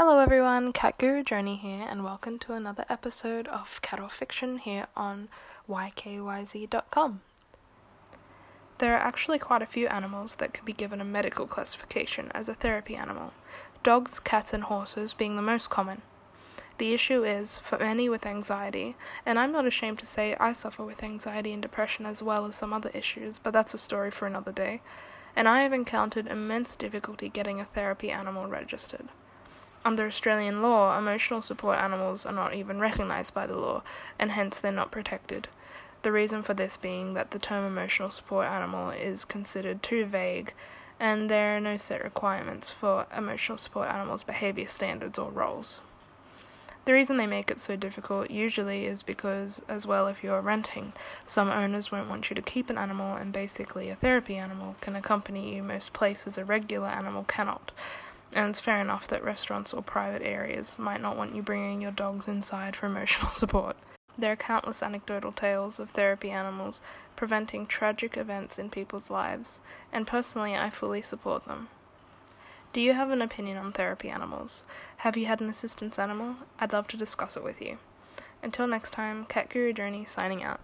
Hello everyone, Cat Guru Journey here, and welcome to another episode of Cat or Fiction here on ykyz.com. There are actually quite a few animals that could be given a medical classification as a therapy animal, dogs, cats, and horses being the most common. The issue is, for many with anxiety, and I'm not ashamed to say I suffer with anxiety and depression as well as some other issues, but that's a story for another day, and I have encountered immense difficulty getting a therapy animal registered. Under Australian law, emotional support animals are not even recognised by the law, and hence they're not protected. The reason for this being that the term emotional support animal is considered too vague, and there are no set requirements for emotional support animals' behaviour standards or roles. The reason they make it so difficult usually is because, as well, if you're renting, some owners won't want you to keep an animal, and basically, a therapy animal can accompany you most places a regular animal cannot. And it's fair enough that restaurants or private areas might not want you bringing your dogs inside for emotional support. There are countless anecdotal tales of therapy animals preventing tragic events in people's lives, and personally, I fully support them. Do you have an opinion on therapy animals? Have you had an assistance animal? I'd love to discuss it with you. Until next time, Cat Guru Journey signing out.